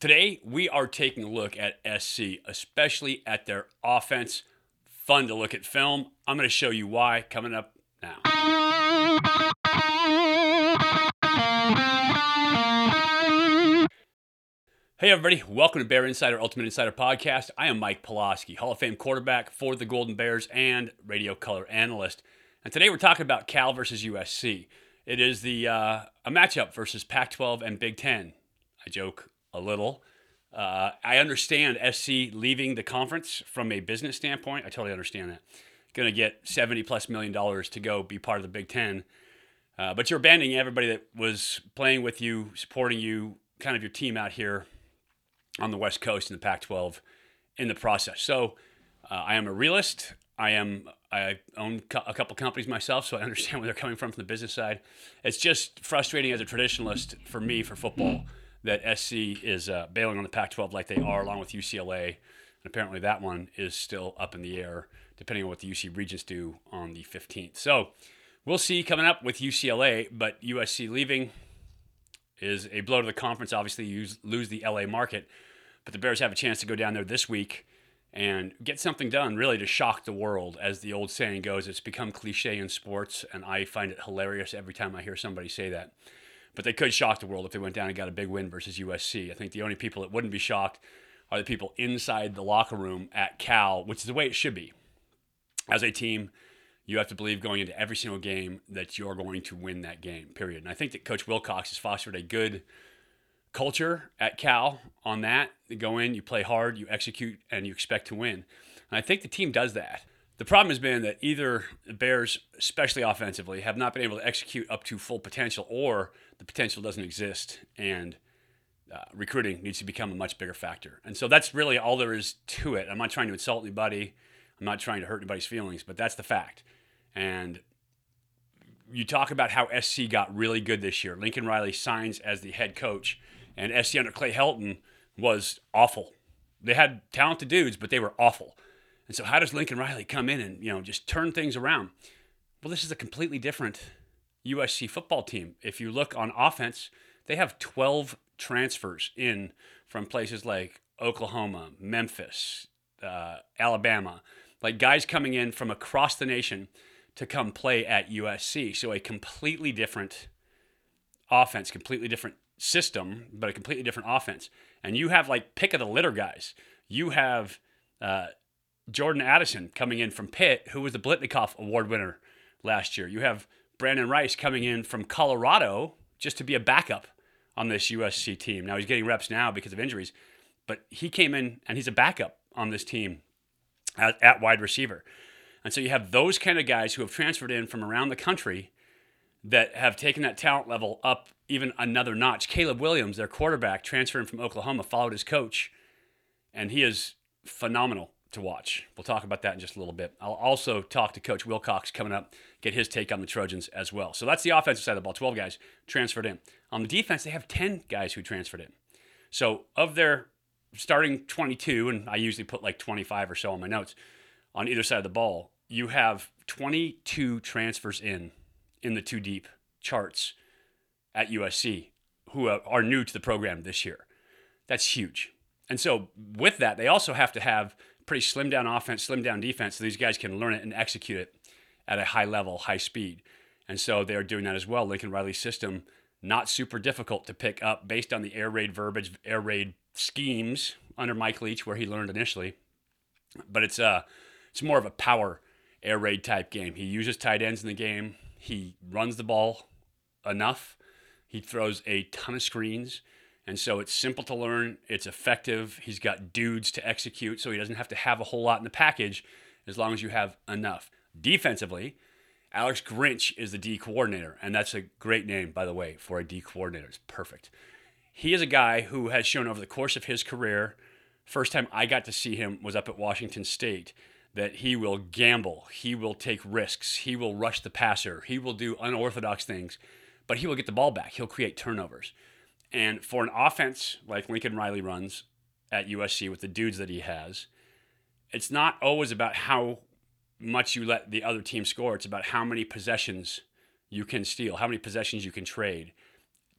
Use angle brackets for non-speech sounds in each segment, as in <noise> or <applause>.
Today, we are taking a look at SC, especially at their offense. Fun to look at film. I'm going to show you why coming up now. Hey, everybody. Welcome to Bear Insider Ultimate Insider Podcast. I am Mike Pawlowski, Hall of Fame quarterback for the Golden Bears and radio color analyst. And today we're talking about Cal versus USC. It is the uh, a matchup versus Pac 12 and Big Ten. I joke a little. Uh, I understand SC leaving the conference from a business standpoint. I totally understand that. Going to get 70 plus million dollars to go be part of the Big Ten. Uh, but you're abandoning everybody that was playing with you, supporting you, kind of your team out here on the West Coast in the Pac 12 in the process. So uh, I am a realist. I am I own a couple companies myself, so I understand where they're coming from from the business side. It's just frustrating as a traditionalist for me for football that SC is uh, bailing on the Pac-12 like they are, along with UCLA, and apparently that one is still up in the air, depending on what the UC Regents do on the 15th. So we'll see coming up with UCLA, but USC leaving is a blow to the conference. Obviously, you lose the LA market, but the Bears have a chance to go down there this week and get something done really to shock the world. As the old saying goes, it's become cliche in sports, and I find it hilarious every time I hear somebody say that. But they could shock the world if they went down and got a big win versus USC. I think the only people that wouldn't be shocked are the people inside the locker room at Cal, which is the way it should be. As a team, you have to believe going into every single game that you're going to win that game, period. And I think that Coach Wilcox has fostered a good culture at Cal on that. You go in, you play hard, you execute, and you expect to win. And I think the team does that. The problem has been that either the Bears, especially offensively, have not been able to execute up to full potential, or the potential doesn't exist, and uh, recruiting needs to become a much bigger factor. And so that's really all there is to it. I'm not trying to insult anybody. I'm not trying to hurt anybody's feelings, but that's the fact. And you talk about how SC got really good this year. Lincoln Riley signs as the head coach, and SC under Clay Helton was awful. They had talented dudes, but they were awful. And so, how does Lincoln Riley come in and you know just turn things around? Well, this is a completely different USC football team. If you look on offense, they have 12 transfers in from places like Oklahoma, Memphis, uh, Alabama, like guys coming in from across the nation to come play at USC. So a completely different offense, completely different system, but a completely different offense. And you have like pick of the litter guys. You have uh, Jordan Addison coming in from Pitt, who was the Biletnikoff Award winner last year. You have Brenden Rice coming in from Colorado just to be a backup on this USC team. Now he's getting reps now because of injuries, but he came in and he's a backup on this team at, at wide receiver. And so you have those kind of guys who have transferred in from around the country that have taken that talent level up even another notch. Caleb Williams, their quarterback, transferring from Oklahoma, followed his coach, and he is phenomenal to watch. We'll talk about that in just a little bit. I'll also talk to Coach Wilcox coming up, get his take on the Trojans as well. So that's the offensive side of the ball 12 guys transferred in. On the defense, they have 10 guys who transferred in. So of their starting 22, and I usually put like 25 or so on my notes on either side of the ball, you have 22 transfers in in the two deep charts at USC who are new to the program this year. That's huge. And so with that, they also have to have pretty slim down offense, slim down defense, so these guys can learn it and execute it at a high level, high speed. And so they are doing that as well. Lincoln Riley's system, not super difficult to pick up based on the air raid verbiage, air raid schemes under Mike Leach, where he learned initially. But it's uh it's more of a power air raid type game. He uses tight ends in the game. He runs the ball enough. He throws a ton of screens. And so it's simple to learn, it's effective. He's got dudes to execute, so he doesn't have to have a whole lot in the package as long as you have enough. Defensively, Alex Grinch is the D coordinator, and that's a great name, by the way, for a D coordinator. It's perfect. He is a guy who has shown over the course of his career, first time I got to see him was up at Washington State, that he will gamble, he will take risks, he will rush the passer, he will do unorthodox things, but he will get the ball back. He'll create turnovers. And for an offense like Lincoln Riley runs at USC with the dudes that he has, it's not always about how much you let the other team score. It's about how many possessions you can steal, how many possessions you can trade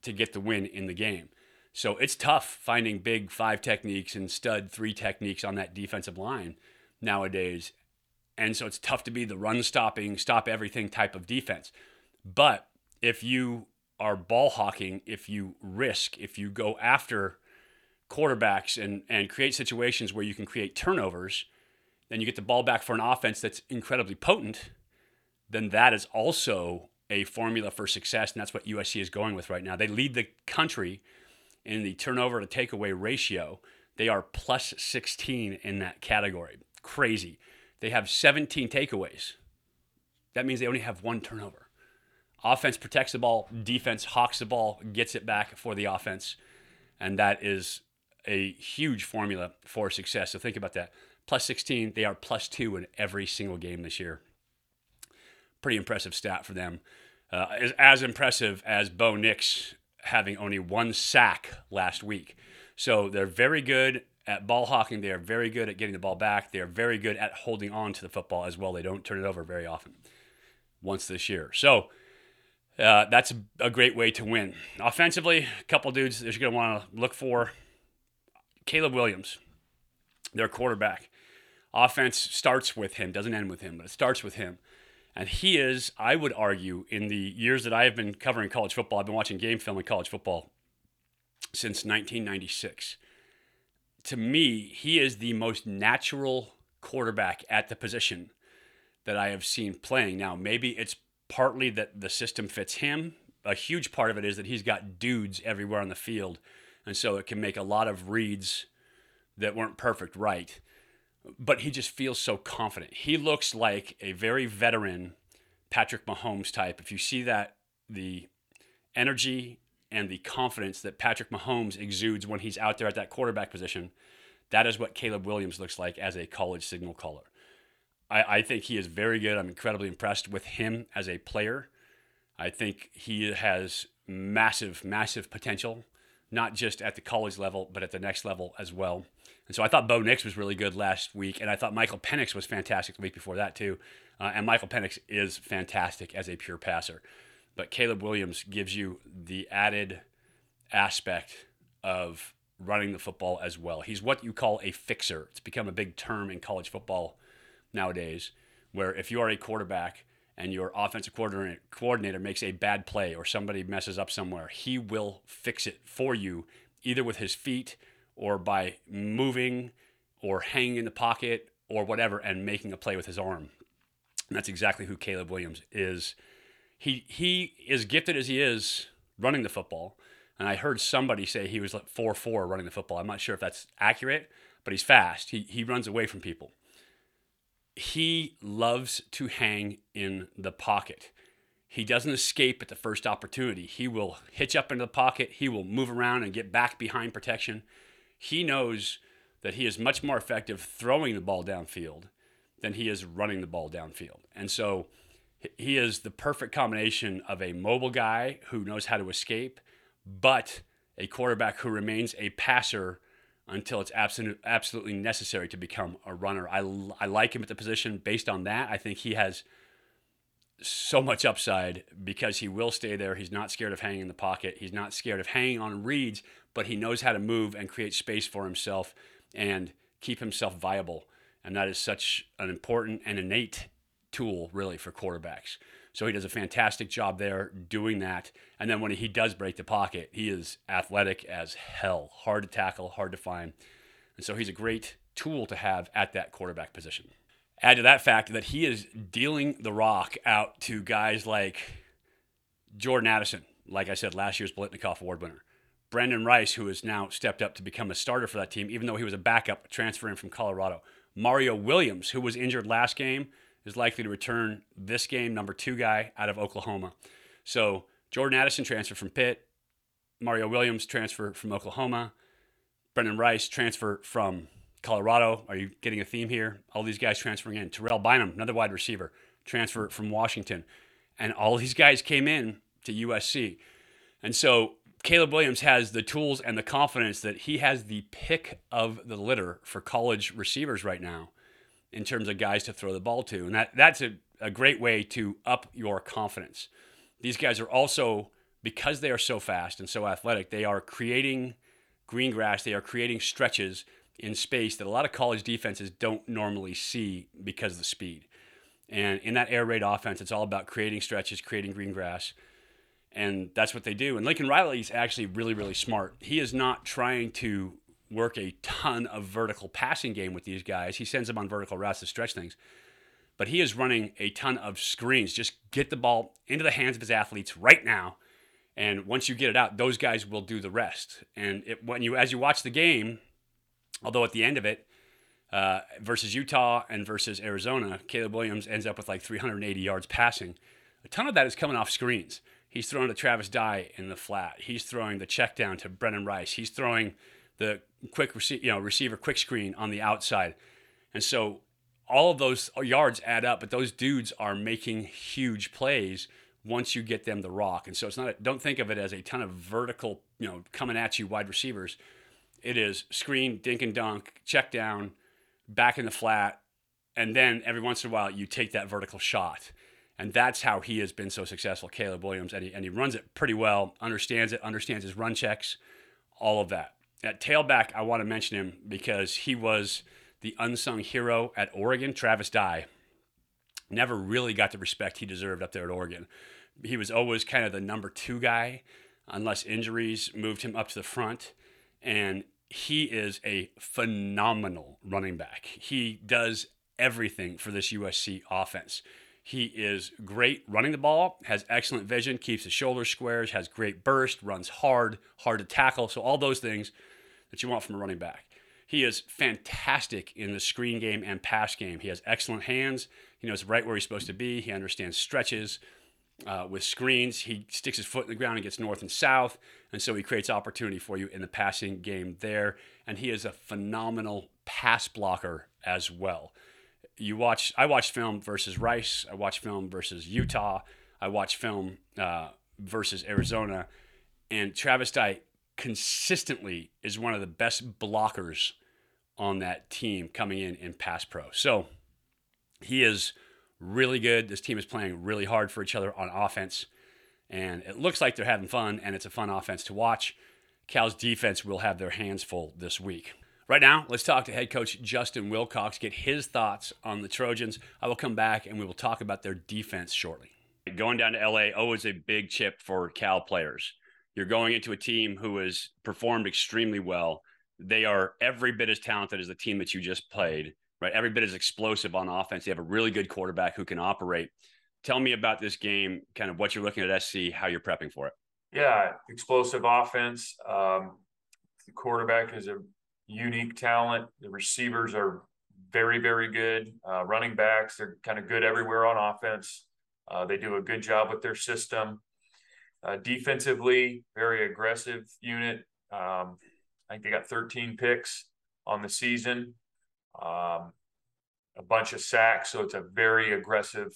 to get the win in the game. So it's tough finding big five techniques and stud three techniques on that defensive line nowadays. And so it's tough to be the run stopping, stop everything type of defense. But if you are ball hawking, if you risk, if you go after quarterbacks and, and create situations where you can create turnovers, then you get the ball back for an offense that's incredibly potent, then that is also a formula for success. And that's what USC is going with right now. They lead the country in the turnover to takeaway ratio. They are plus 16 in that category. Crazy. They have 17 takeaways. That means they only have one turnover. Offense protects the ball, defense hawks the ball, gets it back for the offense. And that is a huge formula for success. So think about that. Plus 16, they are plus two in every single game this year. Pretty impressive stat for them. Uh, as, as impressive as Bo Nix having only one sack last week. So they're very good at ball hawking. They are very good at getting the ball back. They are very good at holding on to the football as well. They don't turn it over very often once this year. So uh, that's a great way to win. Offensively, a couple dudes that you're going to want to look for. Caleb Williams, their quarterback. Offense starts with him, doesn't end with him, but it starts with him. And he is, I would argue, in the years that I have been covering college football, I've been watching game film in college football since 1996. To me, he is the most natural quarterback at the position that I have seen playing. Now, maybe it's partly that the system fits him. A huge part of it is that he's got dudes everywhere on the field. And so it can make a lot of reads that weren't perfect right but he just feels so confident. He looks like a very veteran Patrick Mahomes type. If you see that, the energy and the confidence that Patrick Mahomes exudes when he's out there at that quarterback position, that is what Caleb Williams looks like as a college signal caller. I, I think he is very good. I'm incredibly impressed with him as a player. I think he has massive, massive potential, not just at the college level, but at the next level as well. And so I thought Bo Nix was really good last week, and I thought Michael Penix was fantastic the week before that too. Uh, and Michael Penix is fantastic as a pure passer, but Caleb Williams gives you the added aspect of running the football as well. He's what you call a fixer. It's become a big term in college football nowadays, where if you are a quarterback and your offensive coordinator, makes a bad play or somebody messes up somewhere, he will fix it for you either with his feet or by moving or hanging in the pocket or whatever and making a play with his arm. And that's exactly who Caleb Williams is. He he is gifted as he is running the football. And I heard somebody say he was like 4 4 running the football. I'm not sure if that's accurate, but he's fast. He, he runs away from people. He loves to hang in the pocket. He doesn't escape at the first opportunity. He will hitch up into the pocket. He will move around and get back behind protection he knows that he is much more effective throwing the ball downfield than he is running the ball downfield. And so he is the perfect combination of a mobile guy who knows how to escape, but a quarterback who remains a passer until it's absolute, absolutely necessary to become a runner. I, I like him at the position based on that. I think he has so much upside because he will stay there. He's not scared of hanging in the pocket. He's not scared of hanging on reads, but he knows how to move and create space for himself and keep himself viable. And that is such an important and innate tool, really, for quarterbacks. So he does a fantastic job there doing that. And then when he does break the pocket, he is athletic as hell, hard to tackle, hard to find. And so he's a great tool to have at that quarterback position. Add to that fact that he is dealing the rock out to guys like Jordan Addison, like I said, last year's Biletnikoff Award winner. Brenden Rice, who has now stepped up to become a starter for that team, even though he was a backup transferring from Colorado. Mario Williams, who was injured last game, is likely to return this game, number two guy out of Oklahoma. So Jordan Addison transfer from Pitt, Mario Williams transfer from Oklahoma, Brenden Rice transfer from Colorado. Are you getting a theme here? All these guys transferring in. Terrell Bynum, another wide receiver, transfer from Washington. And all these guys came in to USC. And so Caleb Williams has the tools and the confidence that he has the pick of the litter for college receivers right now in terms of guys to throw the ball to. And that, that's a, a great way to up your confidence. These guys are also, because they are so fast and so athletic, they are creating – green grass, they are creating stretches in space that a lot of college defenses don't normally see because of the speed. And in that air raid offense, it's all about creating stretches, creating green grass. And that's what they do. And Lincoln Riley is actually really, really smart. He is not trying to work a ton of vertical passing game with these guys. He sends them on vertical routes to stretch things. But he is running a ton of screens. Just get the ball into the hands of his athletes right now. And once you get it out, those guys will do the rest. And it, when you, as you watch the game, although at the end of it, uh, versus Utah and versus Arizona, Caleb Williams ends up with like 380 yards passing. A ton of that is coming off screens. He's throwing to Travis Dye in the flat. He's throwing the check down to Brenden Rice. He's throwing the quick rece- you know receiver quick screen on the outside. And so all of those yards add up, but those dudes are making huge plays once you get them the rock. And so it's not a, don't think of it as a ton of vertical, you know, coming at you wide receivers. It is screen, dink and dunk, check down, back in the flat, and then every once in a while you take that vertical shot. And that's how he has been so successful, Caleb Williams. And he, and he runs it pretty well, understands it, understands his run checks, all of that. At tailback, I want to mention him because he was the unsung hero at Oregon, Travis Dye. Never really got the respect he deserved up there at Oregon. He was always kind of the number two guy, unless injuries moved him up to the front. And he is a phenomenal running back. He does everything for this USC offense. He is great running the ball, has excellent vision, keeps his shoulders squares, has great burst, runs hard, hard to tackle. So, all those things that you want from a running back. He is fantastic in the screen game and pass game. He has excellent hands. He knows right where he's supposed to be. He understands stretches uh, with screens. He sticks his foot in the ground and gets north and south. And so he creates opportunity for you in the passing game there. And he is a phenomenal pass blocker as well. You watch, I watched film versus Rice. I watched film versus Utah. I watched film uh, versus Arizona. And Travis Dye consistently is one of the best blockers on that team coming in in pass pro. So he is really good. This team is playing really hard for each other on offense. And it looks like they're having fun, and it's a fun offense to watch. Cal's defense will have their hands full this week. Right now, let's talk to head coach Justin Wilcox, get his thoughts on the Trojans. I will come back and we will talk about their defense shortly. Going down to LA, always a big chip for Cal players. You're going into a team who has performed extremely well. They are every bit as talented as the team that you just played, right? Every bit as explosive on offense. They have a really good quarterback who can operate. Tell me about this game, kind of what you're looking at SC, how you're prepping for it. Yeah, explosive offense. Um, the quarterback is a unique talent. The receivers are very, very good. Uh, running backs, they're kind of good everywhere on offense. Uh, they do a good job with their system. Uh, defensively, very aggressive unit. Um, I think they got 13 picks on the season, um, a bunch of sacks. So it's a very aggressive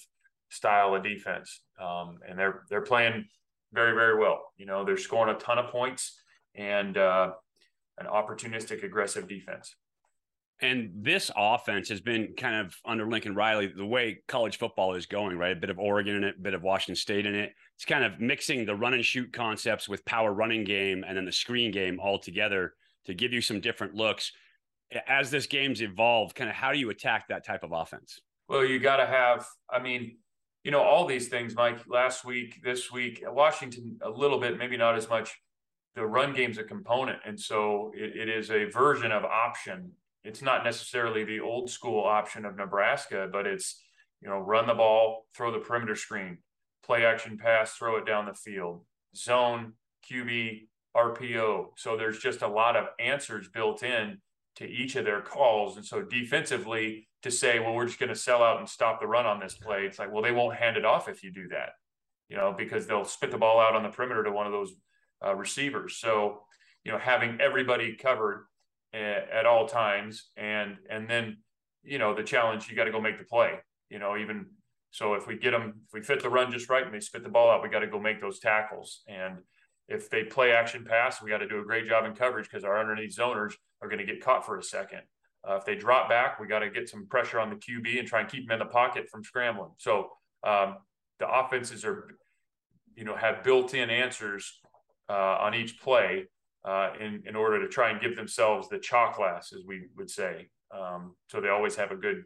style of defense, um, and they're they're playing very very well. You know, they're scoring a ton of points and uh, an opportunistic, aggressive defense. And this offense has been kind of under Lincoln Riley, the way college football is going, right? A bit of Oregon in it, a bit of Washington State in it. It's kind of mixing the run and shoot concepts with power running game and then the screen game all together to give you some different looks. As this game's evolved, kind of how do you attack that type of offense? Well, you got to have, I mean, you know, all these things, Mike, last week, this week, Washington, a little bit, maybe not as much. The run game's a component. And so it, it is a version of option it's not necessarily the old school option of Nebraska, but it's, you know, run the ball, throw the perimeter screen, play action pass, throw it down the field, zone, QB, RPO. So there's just a lot of answers built in to each of their calls. And so defensively, to say, well, we're just going to sell out and stop the run on this play, it's like, well, they won't hand it off if you do that, you know, because they'll spit the ball out on the perimeter to one of those uh, receivers. So, you know, having everybody covered at, all times. And and then you know the challenge you got to go make the play. You know even so if we get them if we fit the run just right and they spit the ball out, we got to go make those tackles. And if they play action pass, we got to do a great job in coverage because our underneath zoners are going to get caught for a second. Uh, if they drop back, we got to get some pressure on the QB and try and keep them in the pocket from scrambling. So um, the offenses are, you know, have built-in answers uh, on each play uh, in in order to try and give themselves the chalk glass, as we would say. Um, so they always have a good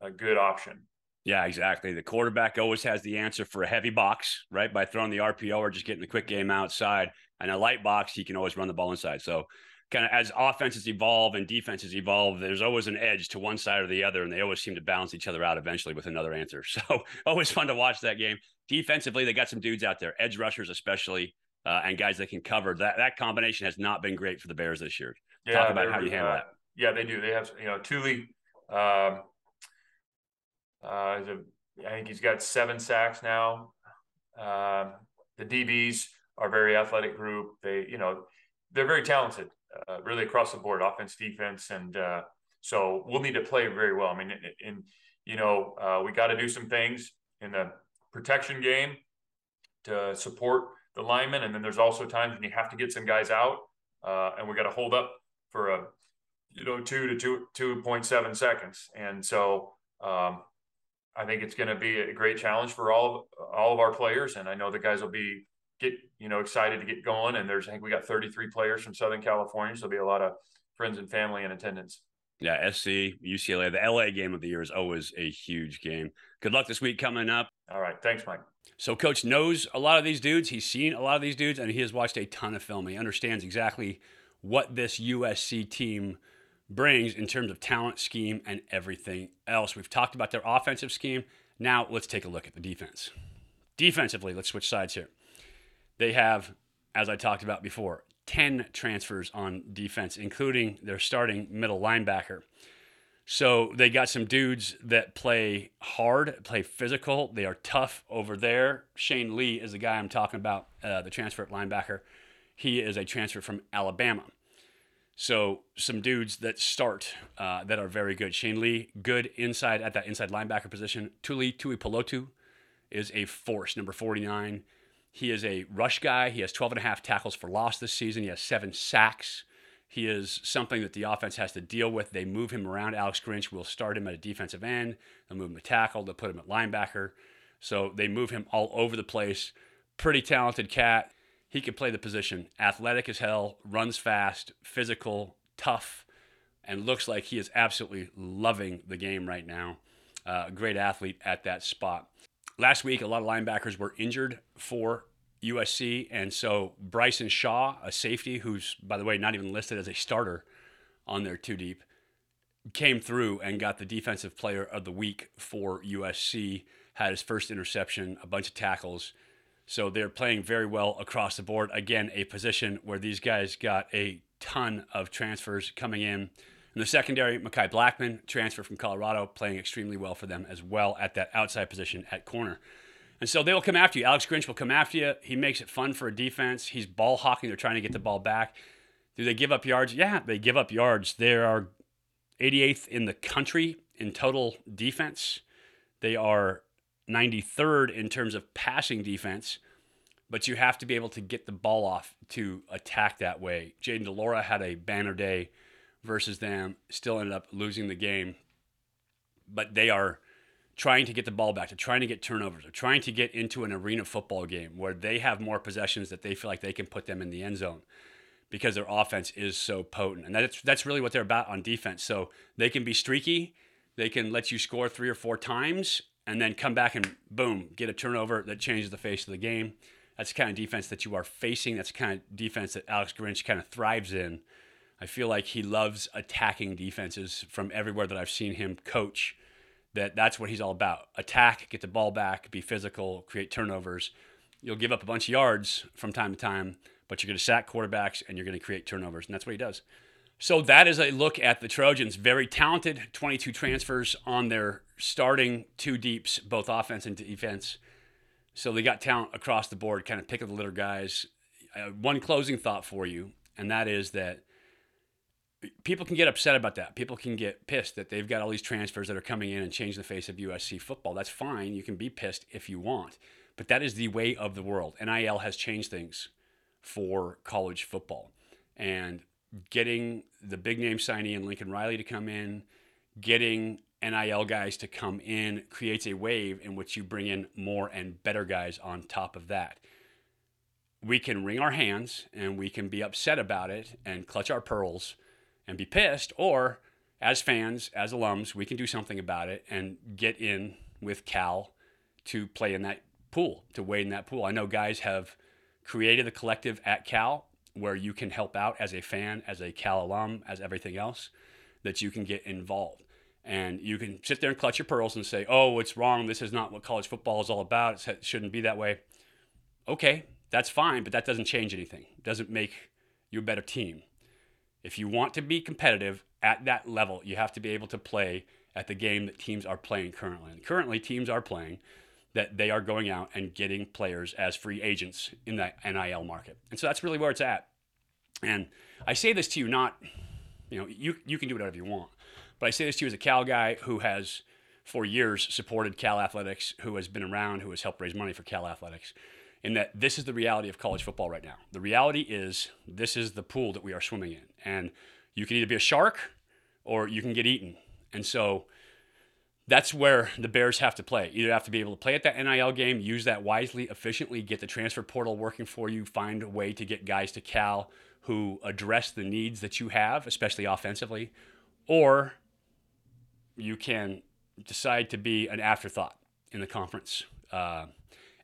a good option. Yeah, exactly. The quarterback always has the answer for a heavy box, right? By throwing the RPO or just getting the quick game outside. And a light box, he can always run the ball inside. So, kind of as offenses evolve and defenses evolve, there's always an edge to one side or the other, and they always seem to balance each other out eventually with another answer. <laughs> So, always fun to watch that game. Defensively, they got some dudes out there, edge rushers especially, uh, and guys that can cover. That that combination has not been great for the Bears this year. Yeah, Talk about how you handle uh, that. Yeah, they do. They have you know Tuli. Um, uh, I think he's got seven sacks now. Uh, the DBs are very athletic group. They, you know, they're very talented, uh, really across the board, offense, defense, and uh, so we'll need to play very well. I mean, in, you know, uh, we got to do some things in the protection game to support the linemen, and then there's also times when you have to get some guys out, uh, and we got to hold up for a, you know, two to two two point seven seconds, and so. Um, I think it's going to be a great challenge for all of, all of our players, and I know the guys will be get you know excited to get going. And there's I think we got 33 players from Southern California, so there'll be a lot of friends and family in attendance. Yeah, SC, UCLA, the LA game of the year is always a huge game. Good luck this week coming up. All right, thanks, Mike. So, coach knows a lot of these dudes. He's seen a lot of these dudes, and he has watched a ton of film. He understands exactly what this USC team brings in terms of talent, scheme, and everything else. We've talked about their offensive scheme. Now let's take a look at the defense. Defensively, let's switch sides here. They have, as I talked about before, 10 transfers on defense, including their starting middle linebacker. So they got some dudes that play hard, play physical. They are tough over there. Shane Lee is the guy I'm talking about, uh, the transfer linebacker. He is a transfer from Alabama. So some dudes that start uh, that are very good. Shane Lee, good inside at that inside linebacker position. Tuli Tuipulotu is a force, number 49. He is a rush guy. He has 12 and a half tackles for loss this season. He has seven sacks. He is something that the offense has to deal with. They move him around. Alex Grinch will start him at a defensive end. They'll move him to tackle. They'll put him at linebacker. So they move him all over the place. Pretty talented cat he can play the position. Athletic as hell, runs fast, physical, tough, and looks like he is absolutely loving the game right now. Uh, great athlete at that spot. Last week, a lot of linebackers were injured for USC, and so Bryson Shaw, a safety who's, by the way, not even listed as a starter on their two deep, came through and got the defensive player of the week for USC. Had his first interception, a bunch of tackles so they're playing very well across the board. Again, a position where these guys got a ton of transfers coming in. In the secondary, Mekhi Blackman, transfer from Colorado, playing extremely well for them as well at that outside position at corner. And so they will come after you. Alex Grinch will come after you. He makes it fun for a defense. He's ball hawking. They're trying to get the ball back. Do they give up yards? Yeah, they give up yards. They are 88th in the country in total defense. They are 93rd in terms of passing defense, but you have to be able to get the ball off to attack that way. Jayden de Laura had a banner day versus them, still ended up losing the game, but they are trying to get the ball back, they're trying to get turnovers, they're trying to get into an arena football game where they have more possessions that they feel like they can put them in the end zone because their offense is so potent. And that's that's really what they're about on defense. So they can be streaky, they can let you score three or four times and then come back and boom, get a turnover that changes the face of the game. That's the kind of defense that you are facing. That's the kind of defense that Alex Grinch kind of thrives in. I feel like he loves attacking defenses from everywhere that I've seen him coach. That that's what he's all about. Attack, get the ball back, be physical, create turnovers. You'll give up a bunch of yards from time to time, but you're going to sack quarterbacks and you're going to create turnovers, and that's what he does. So that is a look at the Trojans. Very talented, 22 transfers on their starting two deeps, both offense and defense. So they got talent across the board, kind of pick of the litter guys. Uh, one closing thought for you, and that is that people can get upset about that. People can get pissed that they've got all these transfers that are coming in and changing the face of USC football. That's fine. You can be pissed if you want, but that is the way of the world. NIL has changed things for college football. And getting the big name signee and Lincoln Riley to come in, getting NIL guys to come in creates a wave in which you bring in more and better guys on top of that. we can wring our hands and we can be upset about it and clutch our pearls and be pissed, or as fans, as alums, we can do something about it and get in with Cal to play in that pool, to wade in that pool. I know guys have created a collective at Cal where you can help out as a fan, as a Cal alum, as everything else, that you can get involved. And you can sit there and clutch your pearls and say, oh, it's wrong. This is not what college football is all about. It shouldn't be that way. Okay, that's fine, but that doesn't change anything. It doesn't make you a better team. If you want to be competitive at that level, you have to be able to play at the game that teams are playing currently. And currently, teams are playing that they are going out and getting players as free agents in the NIL market. And so that's really where it's at. And I say this to you not, you know, you, you can do whatever you want, but I say this to you as a Cal guy who has for years supported Cal Athletics, who has been around, who has helped raise money for Cal Athletics, in that this is the reality of college football right now. The reality is this is the pool that we are swimming in. And you can either be a shark or you can get eaten. And so that's where the Bears have to play. Either have to be able to play at that NIL game, use that wisely, efficiently, get the transfer portal working for you, find a way to get guys to Cal who address the needs that you have, especially offensively, or you can decide to be an afterthought in the conference. Uh,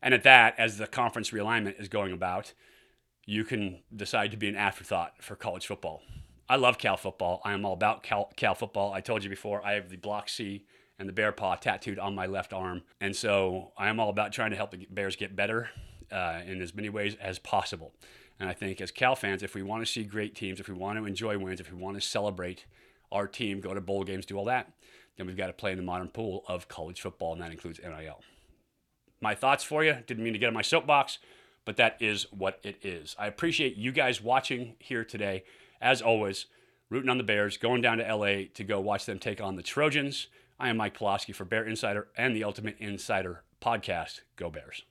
and at that, as the conference realignment is going about, you can decide to be an afterthought for college football. I love Cal football. I am all about Cal, Cal football. I told you before, I have the Block C and the bear paw tattooed on my left arm. And so I am all about trying to help the Bears get better uh, in as many ways as possible. And I think as Cal fans, if we want to see great teams, if we want to enjoy wins, if we want to celebrate our team, go to bowl games, do all that, then we've got to play in the modern pool of college football, and that includes NIL. My thoughts for you. Didn't mean to get on my soapbox, but that is what it is. I appreciate you guys watching here today. As always, rooting on the Bears, going down to LA to go watch them take on the Trojans. I am Mike Pawlowski for Bear Insider and the Ultimate Insider podcast. Go Bears.